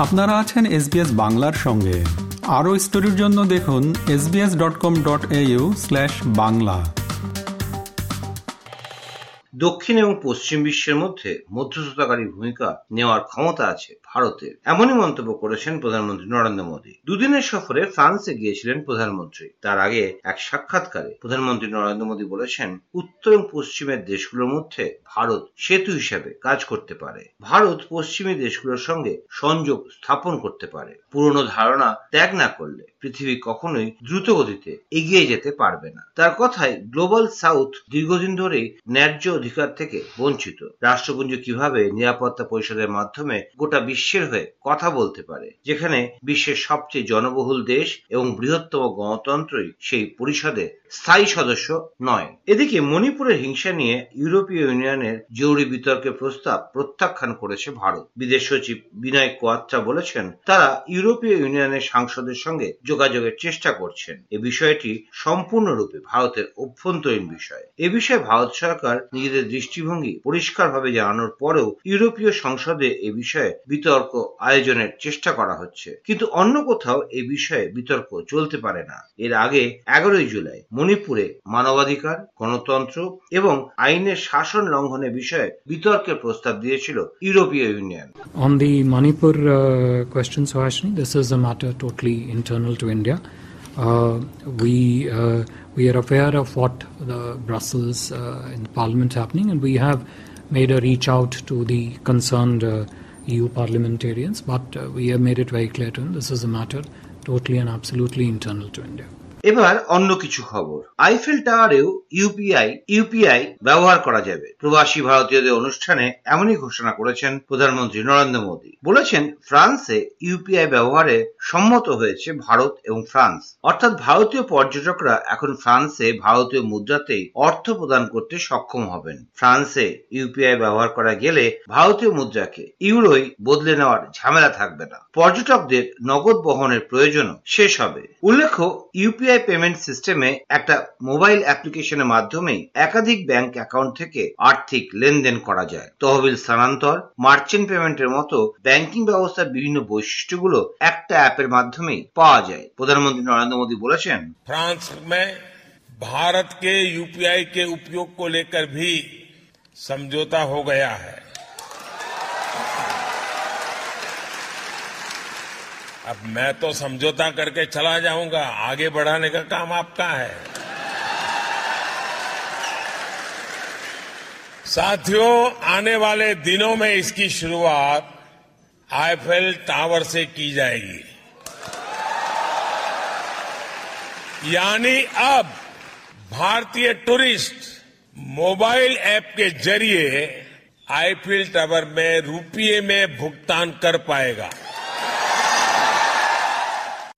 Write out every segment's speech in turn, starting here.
আপনারা আছেন এসবিএস বাংলার সঙ্গে। আরও স্টোরির জন্য দেখুন SBS dot com dot slash Bangla. দক্ষিণ এবং পশ্চিম বিশ্বের মধ্যে মধ্যস্থতাকারী ভূমিকা নেওয়ার ক্ষমতা আছে ভারতের এমনই মন্তব্য করেছেন প্রধানমন্ত্রী নরেন্দ্র মোদী। দুদিনের সফরে ফ্রান্সে গিয়েছিলেন প্রধানমন্ত্রী। তার আগে এক সাক্ষাৎকারে প্রধানমন্ত্রী নরেন্দ্র মোদী বলেছেন, উত্তর এবং পশ্চিমের দেশগুলোর মধ্যে ভারত সেতু হিসেবে কাজ করতে পারে। ভারত পশ্চিমী দেশগুলোর সঙ্গে সংযোগ স্থাপন করতে পারে। পুরনো ধারণা ত্যাগ না করলে পৃথিবী কখনোই দ্রুত গতিতে এগিয়ে যেতে পারবে না। তার কথায় গ্লোবাল সাউথ দীর্ঘদিন ধরেই ন্যায্য অধিকার থেকে বঞ্চিত। রাষ্ট্রপুঞ্জ কীভাবে নিরাপত্তা পরিষদের মাধ্যমে গোটা বিশ্বের হয়ে কথা বলতে পারে, যেখানে বিশ্বের সবচেয়ে জনবহুল দেশ এবং বৃহত্তম গণতন্ত্রই সেই পরিষদে স্থায়ী সদস্য নয়। এদিকে মণিপুরের হিংসা নিয়ে ইউরোপীয় ইউনিয়নের জরুরি বিতর্কের প্রস্তাব প্রত্যাখ্যান করেছে ভারত। বিদেশ সচিব বিনয় কোয়াত্রা বলেছেন, তারা ইউরোপীয় ইউনিয়নের সাংসদের সঙ্গে যোগাযোগের চেষ্টা করছেন। এ বিষয়টি সম্পূর্ণরূপে ভারতের অভ্যন্তরীণ বিষয়। এ বিষয়ে ভারত সরকার নিজেদের দৃষ্টিভঙ্গি পরিষ্কারভাবে জানানোর পরেও ইউরোপীয় সংসদে এ বিষয়ে বিতর্ক আয়োজনের চেষ্টা করা হচ্ছে। কিন্তু অন্য কোথাও এ বিষয়ে বিতর্ক চলতে পারে না। এর আগে এগারোই জুলাই মণিপুরে মানবাধিকার গণতন্ত্র এবং আইনের শাসন লঙ্ঘনের বিষয়ে বিতর্কের প্রস্তাব দিয়েছিল ইউরোপীয় union the Manipur uh, question, Suhashini, this is a matter totally internal to India. Uh, we uh, we are aware of what the Brussels uh, in Parliament happening, and we have made a reach out to the concerned uh, EU parliamentarians. But uh, we have made it very clear to them this is a matter totally and absolutely internal to India. এবার অন্য কিছু খবর। Eiffel টাওয়ারেও UPI UPI ব্যবহার করা যাবে। প্রবাসী ভারতীয়দের অনুষ্ঠানে এমনই ঘোষণা করেছেন প্রধানমন্ত্রী নরেন্দ্র মোদী। বলেছেন, ফ্রান্সে ইউপিআই ব্যবহারে সম্মত হয়েছে ভারত এবং ফ্রান্স। অর্থাৎ ভারতীয় পর্যটকরা এখন ফ্রান্সে ভারতীয় মুদ্রাতেই অর্থ প্রদান করতে সক্ষম হবেন। ফ্রান্সে ইউপিআই ব্যবহার করা গেলে ভারতীয় মুদ্রাকে ইউরোই বদলে নেওয়ার ঝামেলা থাকবে না। পর্যটকদের নগদ বহনের প্রয়োজনও শেষ হবে। উল্লেখ্য ইউপিআই পেমেন্ট সিস্টেমে একটা মোবাইল অ্যাপ্লিকেশনের মাধ্যমেই একাধিক ব্যাংক অ্যাকাউন্ট থেকে আর্থিক লেনদেন করা যায় তহবিল স্থানান্তর মার্চেন্ট পেমেন্টের মতো ব্যাংকিং ব্যবস্থার বিভিন্ন বৈশিষ্ট্যগুলো একটা অ্যাপের মাধ্যমেই পাওয়া যায় প্রধানমন্ত্রী নরেন্দ্র মোদী বলেছেন फ्रांस में भारत के यूपीआई के उपयोग को लेकर भी समझौता हो गया है अब मैं तो समझौता करके चला जाऊँगा। आगे बढ़ाने का काम आपका है। साथियों, आने वाले दिनों में इसकी शुरुआत आईफेल टावर से की जाएगी। यानी अब भारतीय टूरिस्ट मोबाइल ऐप के ज़रिए आईफिल टावर में रुपये में भुगतान कर पाएगा।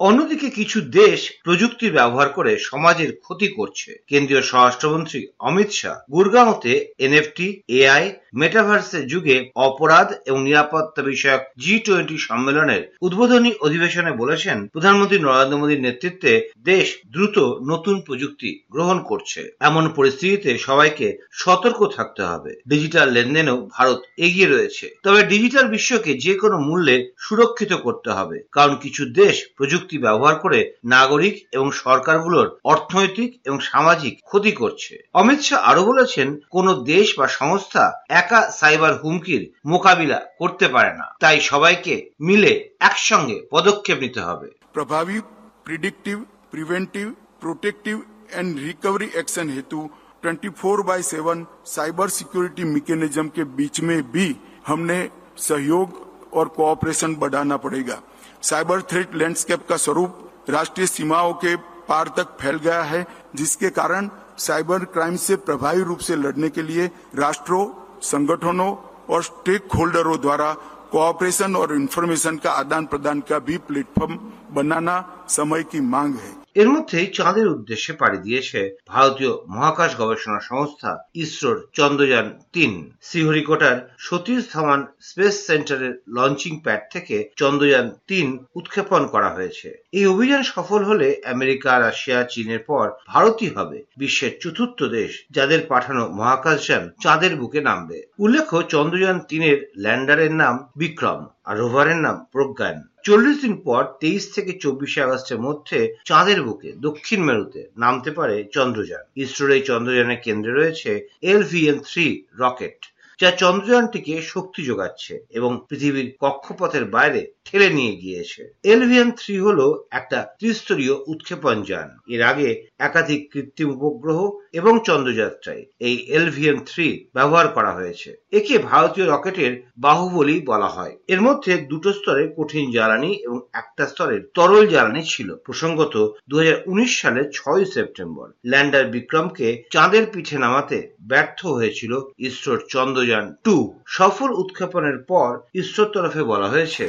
অন্যদিকে কিছু দেশ প্রযুক্তির ব্যবহার করে সমাজের ক্ষতি করছে। কেন্দ্রীয় স্বরাষ্ট্রমন্ত্রী অমিত শাহ গুরগাঁওতে এনএফটি, এআই, মেটাভার্সের যুগে অপরাধ এবং নিরাপত্তা বিষয়ক জি টোয়েন্টি সম্মেলনের উদ্বোধনী অধিবেশনে বলেছেন, প্রধানমন্ত্রী নরেন্দ্র মোদীর নেতৃত্বে দেশ দ্রুত নতুন প্রযুক্তি গ্রহণ করছে। এমন পরিস্থিতিতে সবাইকে সতর্ক থাকতে হবে। ডিজিটাল লেনদেনেও ভারত এগিয়ে রয়েছে। তবে ডিজিটাল বিশ্বকে যে কোনো মূল্যে সুরক্ষিত করতে হবে, কারণ কিছু দেশ প্রযুক্তি ব্যবহার করে নাগরিক এবং সরকারগুলোর অর্থনৈতিক এবং সামাজিক ক্ষতি করছে অমিত শাহ আরো বলেছেন কোন দেশ বা সংস্থা একা সাইবার হুমকির মোকাবিলা করতে পারে না তাই সবাইকে মিলে একসঙ্গে পদক্ষেপ নিতে হবে प्रभावी predictive preventive protective and recovery action हेतु 24 बाय 7 साइबर सिक्योरिटी मैकेनिज्म के बीच में भी हमने सहयोग और कोऑपरेशन बढ़ाना पड़ेगा साइबर थ्रेट लैंडस्केप का स्वरूप राष्ट्रीय सीमाओं के पार तक फैल गया है, जिसके कारण साइबर क्राइम से प्रभावी रूप से लड़ने के लिए राष्ट्रों, संगठनों और स्टेक होल्डरों द्वारा कोऑपरेशन और इन्फॉर्मेशन का आदान प्रदान का भी प्लेटफॉर्म बनाना समय की मांग है। এর মধ্যেই চাঁদের উদ্দেশ্যে পাড়ি দিয়েছে ভারতীয় মহাকাশ গবেষণা সংস্থা ইসরোর চন্দ্রযান তিন। শ্রীহরিকোটার সতীশ ধাওয়ান স্পেস সেন্টারের লঞ্চিং প্যাড থেকে চন্দ্রযান তিন উৎক্ষেপণ করা হয়েছে। এই অভিযান সফল হলে আমেরিকা, রাশিয়া, চীনের পর ভারতই হবে বিশ্বের চতুর্থ দেশ, যাদের পাঠানো মহাকাশযান চাঁদের বুকে নামবে। উল্লেখ্য, চন্দ্রযান তিনের ল্যান্ডারের নাম বিক্রম। আর রোভারের নাম প্রজ্ঞান। চল্লিশ দিন পর তেইশ থেকে চব্বিশে আগস্টের মধ্যে চাঁদের বুকে দক্ষিণ মেরুতে নামতে পারে চন্দ্রযান। ইসরোর এই চন্দ্রযানের কেন্দ্রে রয়েছে এলভিএন থ্রি রকেট, যা চন্দ্রযানটিকে শক্তি যোগাচ্ছে এবং পৃথিবীর কক্ষপথের বাইরে ঠেলে নিয়ে গিয়েছে। এলভিএন থ্রি হল একটা ত্রিস্তরীয় উৎক্ষেপণ যান এর আগে একাধিক কৃত্রিম উপগ্রহ এবং চন্দ্রযাত্রায় এই এলভিয়ান থ্রি ব্যবহার করা হয়েছে। একে ভারতীয় রকেটের বাহুবলী বলা হয়। এর মধ্যে দুটো স্তরে কঠিন জ্বালানি এবং একটা স্তরের তরল জ্বালানি ছিল। প্রসঙ্গত দু হাজার উনিশ সালের ছয় সেপ্টেম্বর ল্যান্ডার বিক্রমকে চাঁদের পিঠে নামাতে ব্যর্থ হয়েছিল ইসরোর চন্দ্রযান টু। সফল উৎক্ষেপণের পর ইসরোর তরফে বলা হয়েছে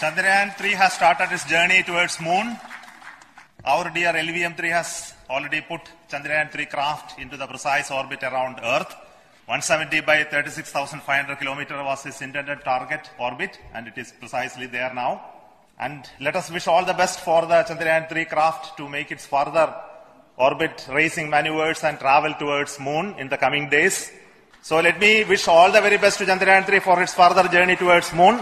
Chandrayaan 3 has started its journey towards moon. Our dear LVM-3 has already put Chandrayaan 3 craft into the precise orbit around Earth. 170 by 36,500 kilometer was its intended target orbit and it is precisely there now. And let us wish all the best for the Chandrayaan 3 craft to make its further orbit racing maneuvers and travel towards moon in the coming days. So let me wish all the very best to Chandrayaan 3 for its further journey towards moon.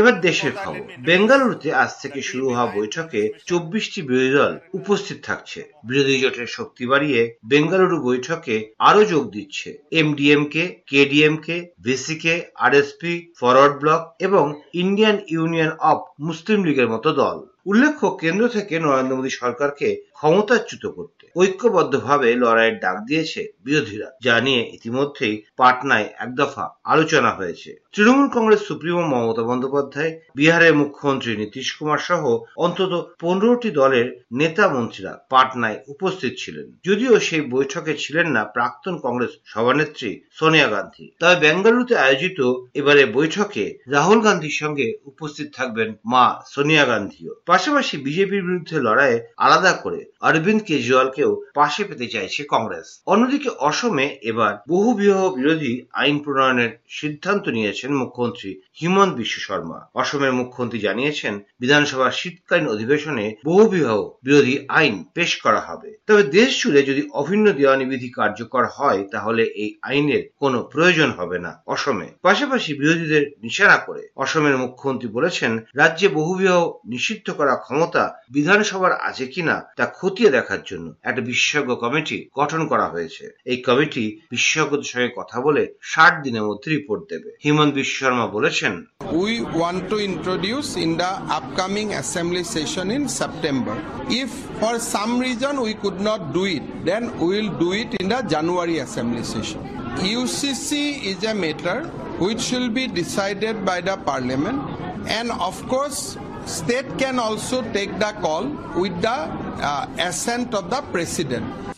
এবার দেশের খবর। বেঙ্গালুরুতে আজ থেকে শুরু হওয়া বৈঠকে চব্বিশটি বিরোধী দল উপস্থিত থাকছে। বিরোধী জোটের শক্তি বাড়িয়ে বেঙ্গালুরু বৈঠকে আরও যোগ দিচ্ছে MDMK, KDMK, VCK, RSP, forward bloc এবং ইন্ডিয়ান ইউনিয়ন অব মুসলিম লীগের মতো দল। উল্লেখ্য, কেন্দ্র থেকে নরেন্দ্র মোদী সরকারকে ক্ষমতাচ্যুত করতে ঐক্যবদ্ধভাবে লড়াইয়ের ডাক দিয়েছে বিরোধীরা, যা নিয়ে ইতিমধ্যেই পাটনায় এক দফা আলোচনা হয়েছে। তৃণমূল কংগ্রেস সুপ্রিমো মমতা বন্দ্যোপাধ্যায়, বিহারের মুখ্যমন্ত্রী নীতিশ কুমার সহ অন্তত পনেরোটি দলের নেতা মন্ত্রীরা পাটনায় উপস্থিত ছিলেন। যদিও সেই বৈঠকে ছিলেন না প্রাক্তন কংগ্রেস সভানেত্রী সোনিয়া গান্ধী। তবে বেঙ্গালুরুতে আয়োজিত এবারে বৈঠকে রাহুল গান্ধীর সঙ্গে উপস্থিত থাকবেন মা সোনিয়া গান্ধীও। পাশাপাশি বিজেপির বিরুদ্ধে লড়াইয়ে আলাদা করে অরবিন্দ কেজরিওয়ালকেও পাশে পেতে চাইছে কংগ্রেস। অন্যদিকে অসমে এবার বহু বিবাহ বিরোধী আইন প্রণয়নের সিদ্ধান্ত নিয়েছেন মুখ্যমন্ত্রী হিমন্ত বিশ্ব শর্মা। অসমের মুখ্যমন্ত্রী জানিয়েছেন, বিধানসভার শীতকালীন অধিবেশনে বহু বিবাহ বিরোধী আইন পেশ করা হবে। তবে দেশ জুড়ে যদি অভিন্ন দেওয়ানি বিধি কার্যকর হয়, তাহলে এই আইনের কোনো প্রয়োজন হবে না অসমে। পাশাপাশি বিরোধীদের নিশানা করে অসমের মুখ্যমন্ত্রী বলেছেন, রাজ্যে বহুবিবাহ নিষিদ্ধ করা ক্ষমতা বিধানসভার আছে কিনা তা খতিয়ে দেখার জন্য একটা বিশেষজ্ঞ কমিটি গঠন করা হয়েছে। এই কমিটি বিশেষজ্ঞদের সঙ্গে কথা বলে ষাট দিনের মধ্যে রিপোর্ট দেবে। হিমন্ত বিশ্বর্মা বলেছেন we want to introduce in the upcoming assembly session in September if for some reason we could not do it then will do it in the January assembly session UCC is a matter which will be decided by the parliament and of course state can also take the call with the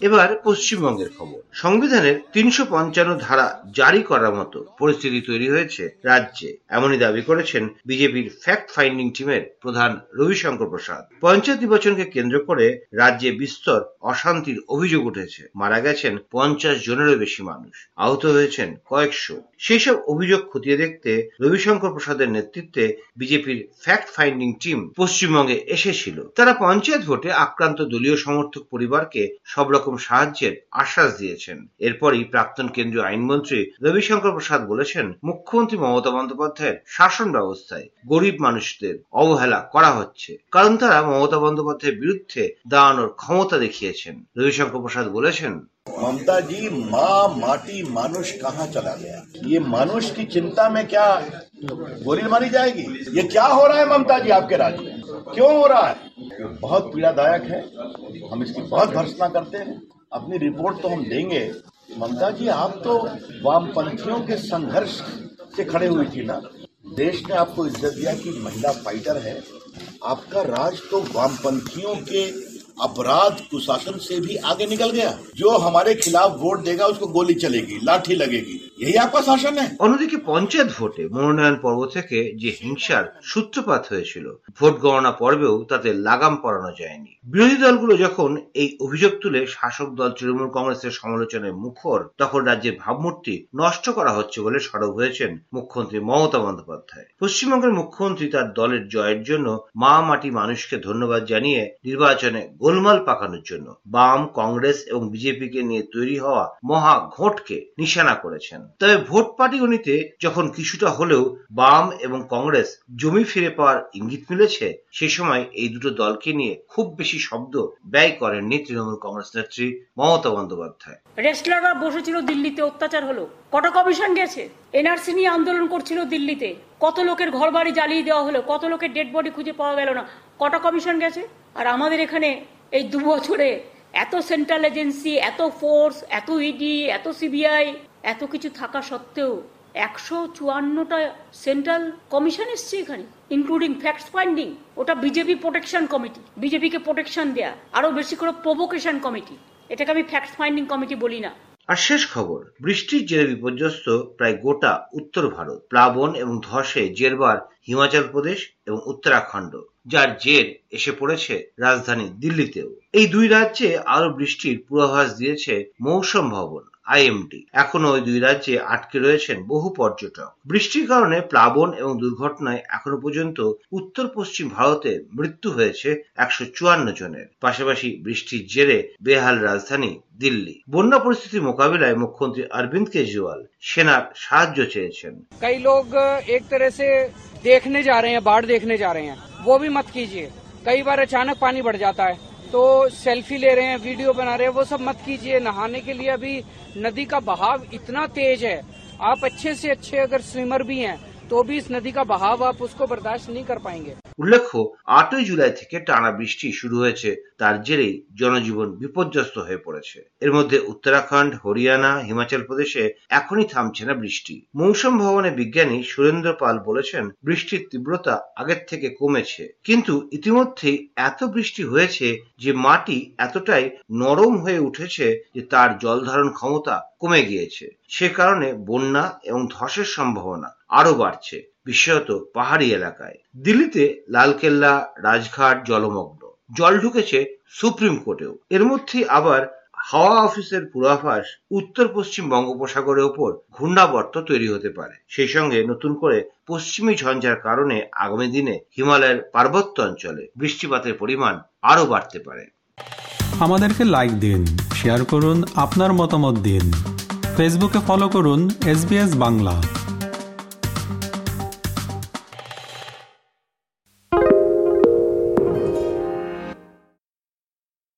এবার পশ্চিমবঙ্গের খবর। সংবিধানের তিনশো পঞ্চান্ন ধারা জারি করার মতো পরিস্থিতি তৈরি হয়েছে রাজ্যে। এমনই দাবি করেছেন বিজেপির ফ্যাক্ট ফাইন্ডিং টিমের প্রধান রবিশঙ্কর প্রসাদ। পঞ্চায়েত নির্বাচনকে কেন্দ্র করে রাজ্যে বিস্তর অশান্তির অভিযোগ উঠেছে। মারা গেছেন পঞ্চাশ জনেরও বেশি মানুষ। আহত হয়েছেন কয়েকশো। সেই সব অভিযোগ খতিয়ে দেখতে রবিশঙ্কর প্রসাদের নেতৃত্বে বিজেপির ফ্যাক্ট ফাইন্ডিং টিম পশ্চিমবঙ্গে এসেছিল। তারা পঞ্চায়েত ভোটে আক্রান্ত দলীয় সমর্থক পরিবারকে সব রকম সাহায্যের আশ্বাস দিয়েছেন। এরপরই প্রাক্তন কেন্দ্রীয় আইনমন্ত্রী রবিশঙ্কর প্রসাদ বলেছেন, মুখ্যমন্ত্রী মমতা বন্দ্যোপাধ্যায়ের শাসন ব্যবস্থায় গরিব মানুষদের অবহেলা করা হচ্ছে। কারণ তারা মমতা বন্দ্যোপাধ্যায়ের বিরুদ্ধে দাঁড়ানোর ক্ষমতা দেখিয়েছেন। রবিশঙ্কর প্রসাদ বলেছেন ममता जी माँ, माटी, मानुष कहाँ चला गया? ये मानुष की चिंता में क्या गोली मारी जाएगी? ये क्या हो रहा है ममता जी आपके राज्य में? क्यों हो रहा है? बहुत पीड़ादायक है। हम इसकी बहुत भर्सना करते हैं। अपनी रिपोर्ट तो हम देंगे। ममता जी आप तो वामपंथियों के संघर्ष से खड़े हुई थी ना? देश ने आपको इज़्ज़त दिया कि महिला फाइटर है। आपका राज तो वामपंथियों के अपराध कुशासन से भी आगे निकल गया जो हमारे खिलाफ वोट देगा उसको गोली चलेगी लाठी लगेगी यही आपका शासन है অন্যদিকে পঞ্চায়েত ভোটে মনোনয়ন পর্ব থেকে যে হিংসার সূত্রপাত হয়েছিল ভোট গণনা পর্বেও তাতে লাগাম পরানো যায়নি বিরোধী দলগুলো যখন এই অভিযোগ তুলে শাসক দল তৃণমূল কংগ্রেসের সমালোচনায় মুখর তখন রাজ্যের ভাবমূর্তি নষ্ট করা হচ্ছে বলে সরব হয়েছেন মুখ্যমন্ত্রী মমতা বন্দ্যোপাধ্যায় পশ্চিমবঙ্গের মুখ্যমন্ত্রী তার দলের জয়ের জন্য মা মাটি মানুষকে ধন্যবাদ জানিয়ে নির্বাচনে গোল গোলমাল পাকানোর জন্য বাম, কংগ্রেস এবং বিজেপিকে নিয়ে তৈরি হওয়া মহা ঘোটকে নিশানা করেছেন। তবে ভোট পার্টি গণিতে যখন কিছুটা হলেও বাম এবং কংগ্রেস জমি ফিরে পাওয়ার ইঙ্গিত মিলেছে সেই সময় এই দুটো দলকে নিয়ে খুব বেশি শব্দ ব্যয় করেননি তৃণমূল কংগ্রেস নেত্রী মমতা বন্দ্যোপাধ্যায়। রেস্টলাররা বসেছিল দিল্লিতে, অত্যাচার হলো। কটা কমিশন গেছে। এনআরসি নিয়ে আন্দোলন করছিল দিল্লিতে। কত লোকের ঘর বাড়ি জ্বালিয়ে দেওয়া হলো, কত লোকের ডেড বডি খুঁজে পাওয়া গেল না। কটা কমিশন গেছে। আর আমাদের এখানে এই দু বছরে এত সেন্ট্রাল এজেন্সি এত ফোর্স এত ইডি এত সিবিআই এত কিছু থাকা সত্ত্বেও একশো চুয়ান্নটা সেন্ট্রাল কমিশন এসছে এখানে ইনক্লুডিং ফ্যাক্ট ফাইন্ডিং ওটা বিজেপি প্রোটেকশন কমিটি বিজেপিকে প্রোটেকশন দেয়া, আরও বেশি করে প্রভোকেশন কমিটি এটাকে আমি ফ্যাক্ট ফাইন্ডিং কমিটি বলি না। আর শেষ খবর, বৃষ্টির জেরে বিপর্যস্ত প্রায় গোটা উত্তর ভারত, প্লাবন এবং ধসে জেরবার হিমাচল প্রদেশ এবং উত্তরাখণ্ড। যার জের এসে পড়েছে রাজধানী দিল্লিতেও এই দুই রাজ্যে আরো বৃষ্টির পূর্বাভাস দিয়েছে মৌসুম ভবন আইএমডি এখনো ওই দুই রাজ্যে আটকে রয়েছেন বহু পর্যটক বৃষ্টির কারণে প্লাবন এবং দুর্ঘটনায় এখনো পর্যন্ত উত্তর পশ্চিম ভারতে মৃত্যু হয়েছে একশো চুয়ান্ন জনের পাশাপাশি বৃষ্টির জেরে বেহাল রাজধানী দিল্লি বন্যা পরিস্থিতি মোকাবিলায় মুখ্যমন্ত্রী অরবিন্দ কেজরিওয়াল সেনার সাহায্য চেয়েছেন कई लोग एक तरह से देखने जा रहे हैं बाढ़ देखने जा रहे हैं वो भी मत कीजिए। कई बार अचानक पानी बढ़ जाता है। तो सेल्फी ले रहे हैं, वीडियो बना रहे हैं, वो सब मत कीजिए। नहाने के लिए अभी नदी का बहाव इतना तेज है। आप अच्छे से अच्छे अगर स्विमर भी हैं तो भी इस नदी का बहाव आप उसको बर्दाश्त नहीं कर पाएंगे উল্লেখ্য আটই জুলাই থেকে টানা বৃষ্টি শুরু হয়েছে তার জেরেই জনজীবন বিপর্যস্ত হয়ে পড়েছে এর মধ্যে উত্তরাখণ্ড হরিয়ানা হিমাচল প্রদেশে এখনই থামছে না বৃষ্টি মৌসুম ভবনে বিজ্ঞানী সুরেন্দ্র পাল বলেছেন বৃষ্টির তীব্রতা আগের থেকে কমেছে কিন্তু ইতিমধ্যেই এত বৃষ্টি হয়েছে যে মাটি এতটাই নরম হয়ে উঠেছে যে তার জল ধারণ ক্ষমতা কমে গিয়েছে সে কারণে বন্যা এবং ধসের সম্ভাবনা আরও বাড়ছে, বিশেষত পাহাড়ি এলাকায়। দিল্লিতে লালকেল্লা, রাজঘাট জলমগ্ন। জল ঢুকেছে সুপ্রিম কোর্টেও। এর মধ্যেই আবার হাওয়া অফিসের পূর্বাভাস উত্তর পশ্চিম বঙ্গোপসাগরের ওপর ঘূর্ণাবর্ত তৈরি হতে পারে। সেই সঙ্গে নতুন করে পশ্চিমী ঝঞ্ঝার কারণে আগামী দিনে হিমালয়ের পার্বত্য অঞ্চলে বৃষ্টিপাতের পরিমাণ আরও বাড়তে পারে। আমাদেরকে লাইক দিন শেয়ার করুন, আপনার মতামত দিন। ফেসবুকে ফলো করুন এস বাংলা